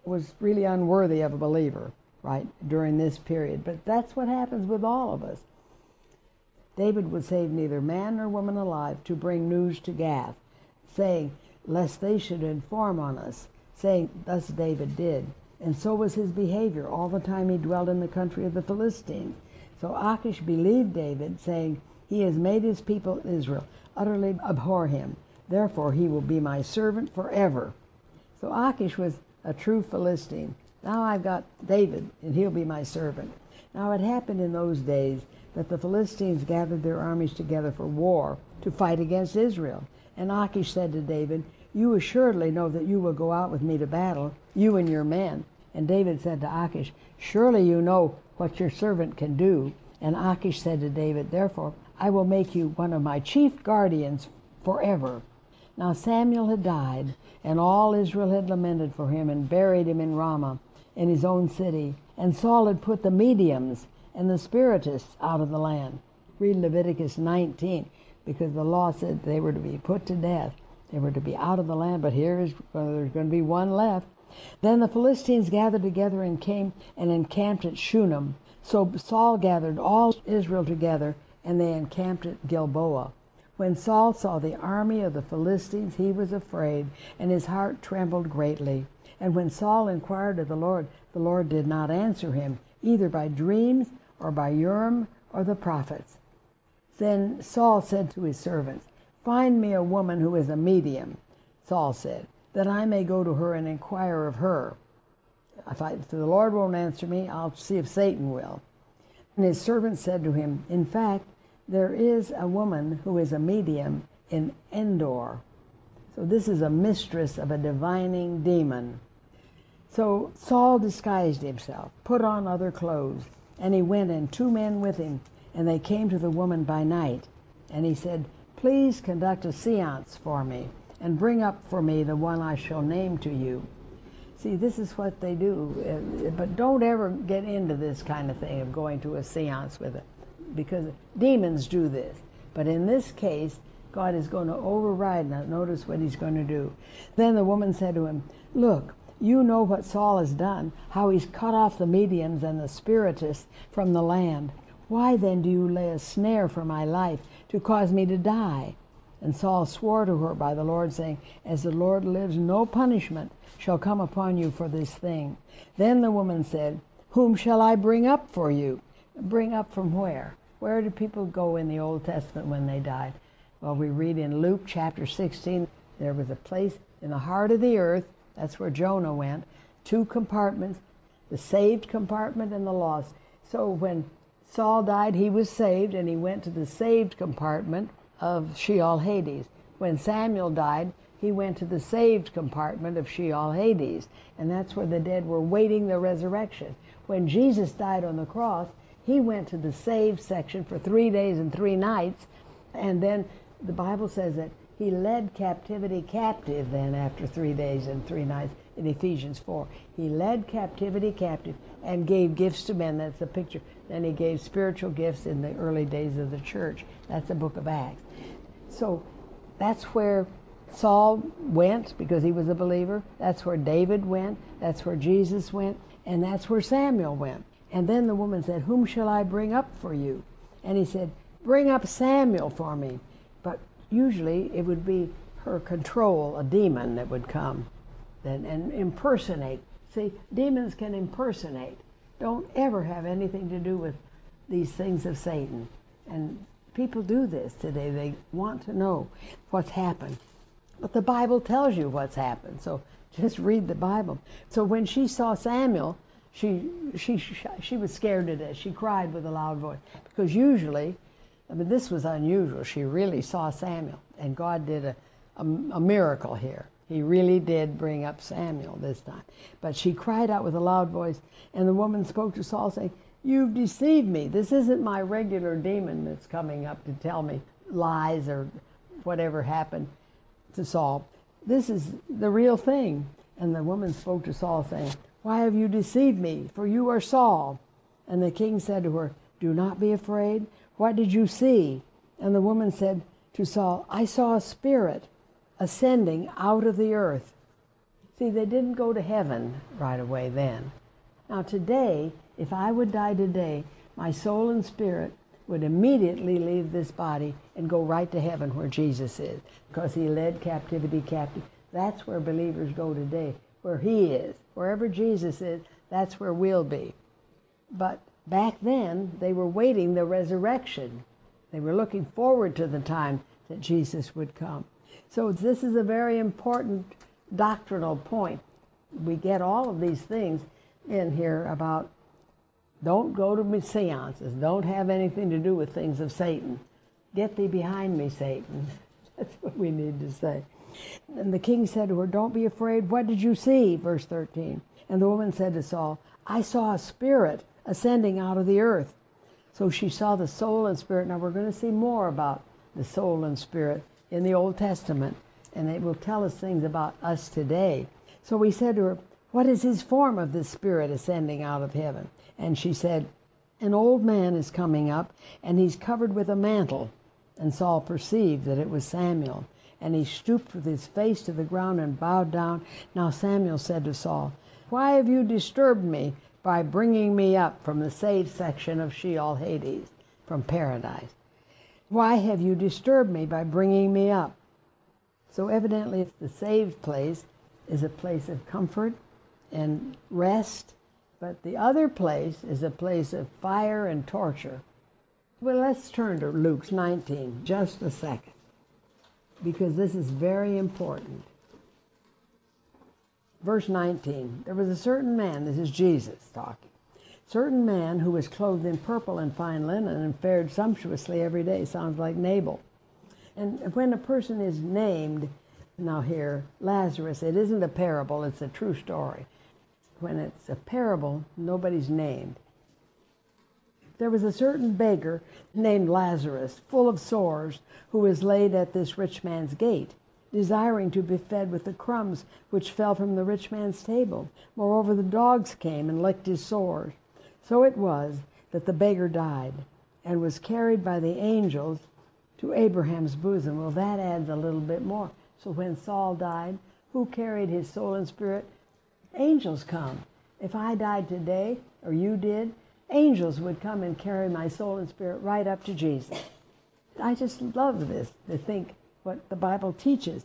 was really unworthy of a believer, right, during this period. But that's what happens with all of us. David would save neither man nor woman alive to bring news to Gath, saying, Lest they should inform on us, saying, Thus David did. And so was his behavior all the time he dwelt in the country of the Philistines. So Achish believed David, saying, He has made his people Israel utterly abhor him. Therefore he will be my servant forever. So Achish was a true Philistine. Now I've got David, and he'll be my servant. Now it happened in those days that the Philistines gathered their armies together for war to fight against Israel. And Achish said to David, You assuredly know that you will go out with me to battle, you and your men. And David said to Achish, Surely you know what your servant can do. And Achish said to David, Therefore I will make you one of my chief guardians forever. Now Samuel had died, and all Israel had lamented for him and buried him in Ramah, in his own city. And Saul had put the mediums and the spiritists out of the land. Read Leviticus 19, because the law said they were to be put to death. They were to be out of the land, but here is well, there's going to be one left. Then the Philistines gathered together and came and encamped at Shunem. So Saul gathered all Israel together, and they encamped at Gilboa. When Saul saw the army of the Philistines, he was afraid, and his heart trembled greatly. And when Saul inquired of the Lord, the Lord did not answer him, either by dreams, or by Urim, or the prophets. Then Saul said to his servants, Find me a woman who is a medium, Saul said, that I may go to her and inquire of her. If, I, if the Lord won't answer me, I'll see if Satan will. And his servants said to him, In fact, there is a woman who is a medium in Endor. So this is a mistress of a divining demon. So Saul disguised himself, put on other clothes, and he went and two men with him, and they came to the woman by night. And he said, Please conduct a seance for me, and bring up for me the one I shall name to you. See, this is what they do. Uh, but don't ever get into this kind of thing of going to a seance with it, because demons do this. But in this case, God is going to override. Now, notice what he's going to do. Then the woman said to him, Look, you know what Saul has done, how he's cut off the mediums and the spiritists from the land. Why then do you lay a snare for my life to cause me to die? And Saul swore to her by the Lord, saying, As the Lord lives, no punishment shall come upon you for this thing. Then the woman said, Whom shall I bring up for you? Bring up from where? Where did people go in the Old Testament when they died? Well, we read in Luke chapter 16, there was a place in the heart of the earth that's where Jonah went. Two compartments, the saved compartment and the lost. So when Saul died, he was saved and he went to the saved compartment of Sheol Hades. When Samuel died, he went to the saved compartment of Sheol Hades. And that's where the dead were waiting the resurrection. When Jesus died on the cross, he went to the saved section for three days and three nights. And then the Bible says that he led captivity captive then after three days and three nights in Ephesians 4. He led captivity captive and gave gifts to men. That's the picture. Then he gave spiritual gifts in the early days of the church. That's the book of Acts. So that's where Saul went because he was a believer. That's where David went. That's where Jesus went. And that's where Samuel went. And then the woman said, Whom shall I bring up for you? And he said, Bring up Samuel for me But usually it would be her control, a demon that would come and, and impersonate. See, demons can impersonate. Don't ever have anything to do with these things of Satan. And people do this today. They want to know what's happened. But the Bible tells you what's happened. So just read the Bible. So when she saw Samuel, she, she, she was scared to death. She cried with a loud voice. Because usually I mean, this was unusual. She really saw Samuel, and God did a, a, a miracle here. He really did bring up Samuel this time. But she cried out with a loud voice, and the woman spoke to Saul, saying, You've deceived me. This isn't my regular demon that's coming up to tell me lies or whatever happened to Saul. This is the real thing. And the woman spoke to Saul, saying, Why have you deceived me? For you are Saul. And the king said to her, Do not be afraid. What did you see? And the woman said to Saul, I saw a spirit ascending out of the earth. See, they didn't go to heaven right away then. Now, today, if I would die today, my soul and spirit would immediately leave this body and go right to heaven where Jesus is because he led captivity captive. That's where believers go today, where he is. Wherever Jesus is, that's where we'll be. But back then, they were waiting the resurrection. They were looking forward to the time that Jesus would come. So this is a very important doctrinal point. We get all of these things in here about don't go to seances, don't have anything to do with things of Satan. Get thee behind me, Satan. [laughs] That's what we need to say. And the king said to her, Don't be afraid. What did you see? Verse 13. And the woman said to Saul, I saw a spirit ascending out of the earth. So she saw the soul and spirit. Now we're going to see more about the soul and spirit in the Old Testament, and it will tell us things about us today. So we said to her, What is his form of this spirit ascending out of heaven? And she said, An old man is coming up, and he's covered with a mantle. And Saul perceived that it was Samuel. And he stooped with his face to the ground and bowed down. Now Samuel said to Saul, Why have you disturbed me by bringing me up from the saved section of Sheol Hades, from paradise? Why have you disturbed me by bringing me up? So evidently, the saved place is a place of comfort and rest, but the other place is a place of fire and torture. Well, let's turn to Luke 19 just a second, because this is very important. Verse 19 There was a certain man, this is Jesus talking certain man who was clothed in purple and fine linen and fared sumptuously every day. Sounds like Nabal. And when a person is named, now here, Lazarus, it isn't a parable, it's a true story. When it's a parable, nobody's named. There was a certain beggar named Lazarus, full of sores, who was laid at this rich man's gate, desiring to be fed with the crumbs which fell from the rich man's table. Moreover, the dogs came and licked his sores. So it was that the beggar died and was carried by the angels to Abraham's bosom. Well, that adds a little bit more. So when Saul died, who carried his soul and spirit? Angels come. If I died today, or you did, angels would come and carry my soul and spirit right up to Jesus. I just love this to think what the Bible teaches.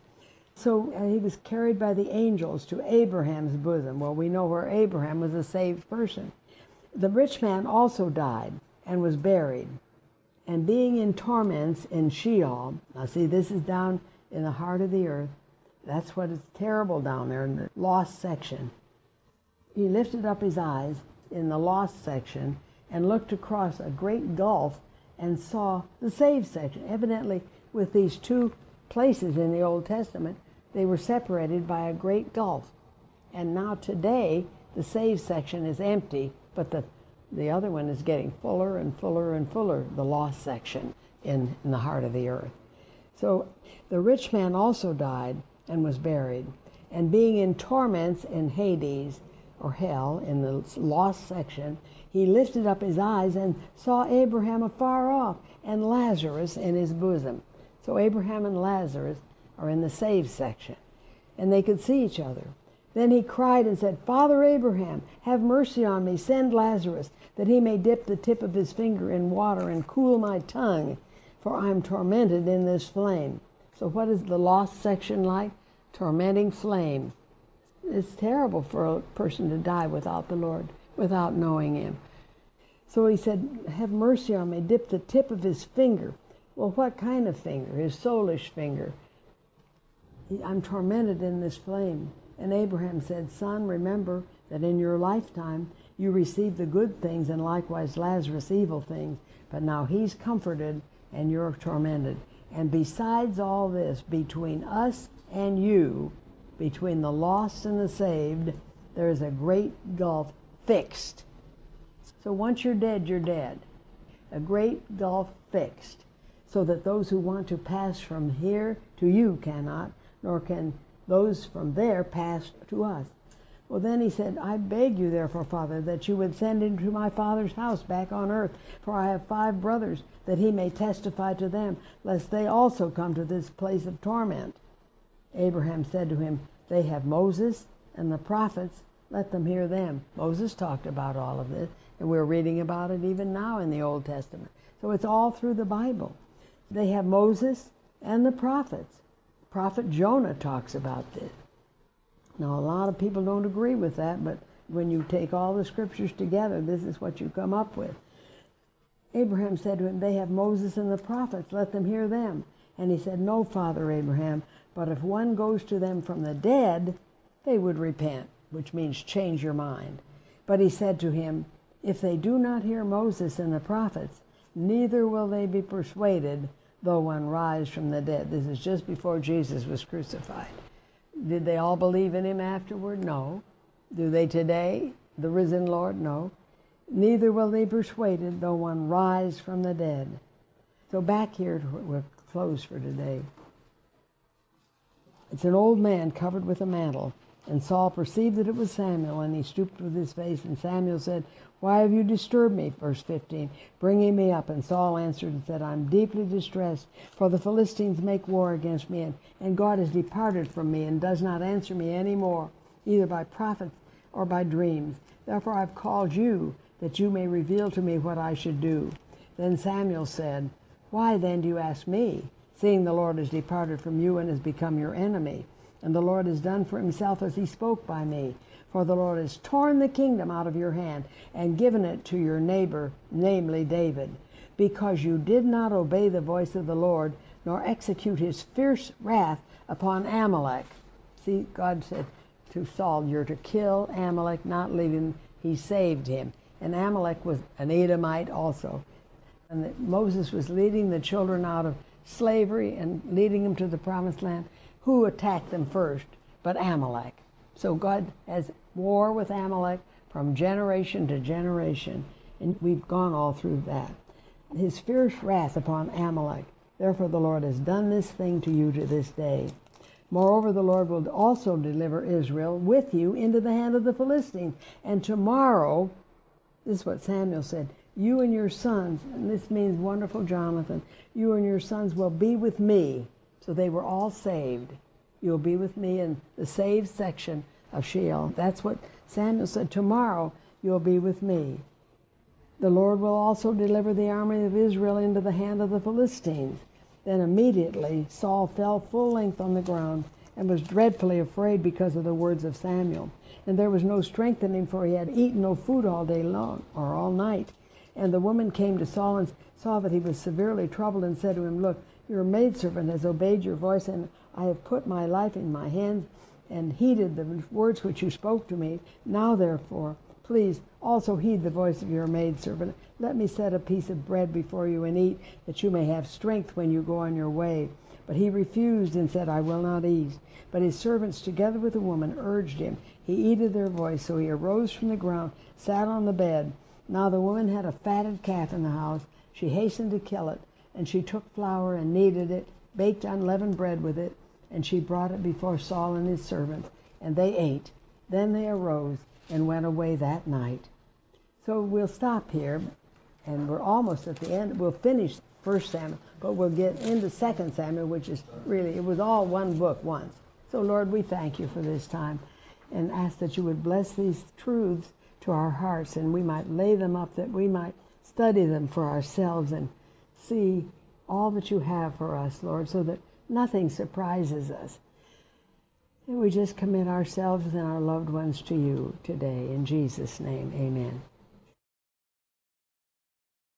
So uh, he was carried by the angels to Abraham's bosom. Well, we know where Abraham was a saved person. The rich man also died and was buried. And being in torments in Sheol, now see, this is down in the heart of the earth. That's what is terrible down there in the lost section. He lifted up his eyes in the lost section and looked across a great gulf and saw the saved section. Evidently, with these two places in the Old Testament, they were separated by a great gulf. And now today, the saved section is empty but the, the other one is getting fuller and fuller and fuller, the lost section in, in the heart of the earth. So the rich man also died and was buried. And being in torments in Hades, or hell, in the lost section, he lifted up his eyes and saw Abraham afar off and Lazarus in his bosom. So Abraham and Lazarus are in the saved section. And they could see each other. Then he cried and said, Father Abraham, have mercy on me. Send Lazarus, that he may dip the tip of his finger in water and cool my tongue, for I am tormented in this flame. So, what is the lost section like? Tormenting flame. It's terrible for a person to die without the Lord, without knowing Him. So he said, Have mercy on me. Dip the tip of his finger. Well, what kind of finger? His soulish finger. I'm tormented in this flame. And Abraham said, Son, remember that in your lifetime you received the good things and likewise Lazarus evil things, but now he's comforted and you're tormented. And besides all this, between us and you, between the lost and the saved, there is a great gulf fixed. So once you're dead, you're dead. A great gulf fixed, so that those who want to pass from here to you cannot, nor can those from there pass to us. Well, then he said, I beg you, therefore, Father, that you would send into my father's house back on earth, for I have five brothers, that he may testify to them, lest they also come to this place of torment. Abraham said to him, They have Moses and the prophets, let them hear them. Moses talked about all of this, and we're reading about it even now in the Old Testament. So it's all through the Bible. They have Moses and the prophets. Prophet Jonah talks about this. Now, a lot of people don't agree with that, but when you take all the scriptures together, this is what you come up with. Abraham said to him, They have Moses and the prophets, let them hear them. And he said, No, Father Abraham, but if one goes to them from the dead, they would repent, which means change your mind. But he said to him, If they do not hear Moses and the prophets, neither will they be persuaded, though one rise from the dead. This is just before Jesus was crucified. Did they all believe in him afterward? No. Do they today? The risen Lord? No. Neither will they be persuaded, though one rise from the dead. So back here, we're closed for today. It's an old man covered with a mantle. And Saul perceived that it was Samuel, and he stooped with his face. And Samuel said, Why have you disturbed me? Verse 15. Bringing me up. And Saul answered and said, I'm deeply distressed, for the Philistines make war against me, and, and God has departed from me, and does not answer me any more, either by prophets or by dreams. Therefore I've called you, that you may reveal to me what I should do. Then Samuel said, Why then do you ask me, seeing the Lord has departed from you and has become your enemy? And the Lord has done for himself as he spoke by me. For the Lord has torn the kingdom out of your hand and given it to your neighbor, namely David, because you did not obey the voice of the Lord, nor execute his fierce wrath upon Amalek. See, God said to Saul, You're to kill Amalek, not leave him. He saved him. And Amalek was an Edomite also. And Moses was leading the children out of slavery and leading them to the promised land who attacked them first but Amalek. So God has war with Amalek from generation to generation, and we've gone all through that. His fierce wrath upon Amalek. Therefore, the Lord has done this thing to you to this day. Moreover, the Lord will also deliver Israel with you into the hand of the Philistines. And tomorrow, this is what Samuel said, you and your sons, and this means wonderful Jonathan, you and your sons will be with me so they were all saved. You'll be with me in the saved section of Sheol. That's what Samuel said. Tomorrow you'll be with me. The Lord will also deliver the army of Israel into the hand of the Philistines. Then immediately Saul fell full length on the ground and was dreadfully afraid because of the words of Samuel. And there was no strength in him, for he had eaten no food all day long or all night. And the woman came to Saul and saw that he was severely troubled and said to him, Look, your maidservant has obeyed your voice, and I have put my life in my hands and heeded the words which you spoke to me. Now, therefore, please also heed the voice of your maidservant. Let me set a piece of bread before you and eat, that you may have strength when you go on your way. But he refused and said, I will not eat. But his servants, together with the woman, urged him. He heeded their voice, so he arose from the ground, sat on the bed. Now the woman had a fatted calf in the house. She hastened to kill it and she took flour and kneaded it, baked unleavened bread with it, and she brought it before Saul and his servants, and they ate. Then they arose and went away that night. So we'll stop here, and we're almost at the end. We'll finish First Samuel, but we'll get into Second Samuel, which is really it was all one book once. So Lord, we thank you for this time, and ask that you would bless these truths to our hearts, and we might lay them up, that we might study them for ourselves and see all that you have for us, Lord, so that nothing surprises us. And we just commit ourselves and our loved ones to you today. In Jesus' name, amen.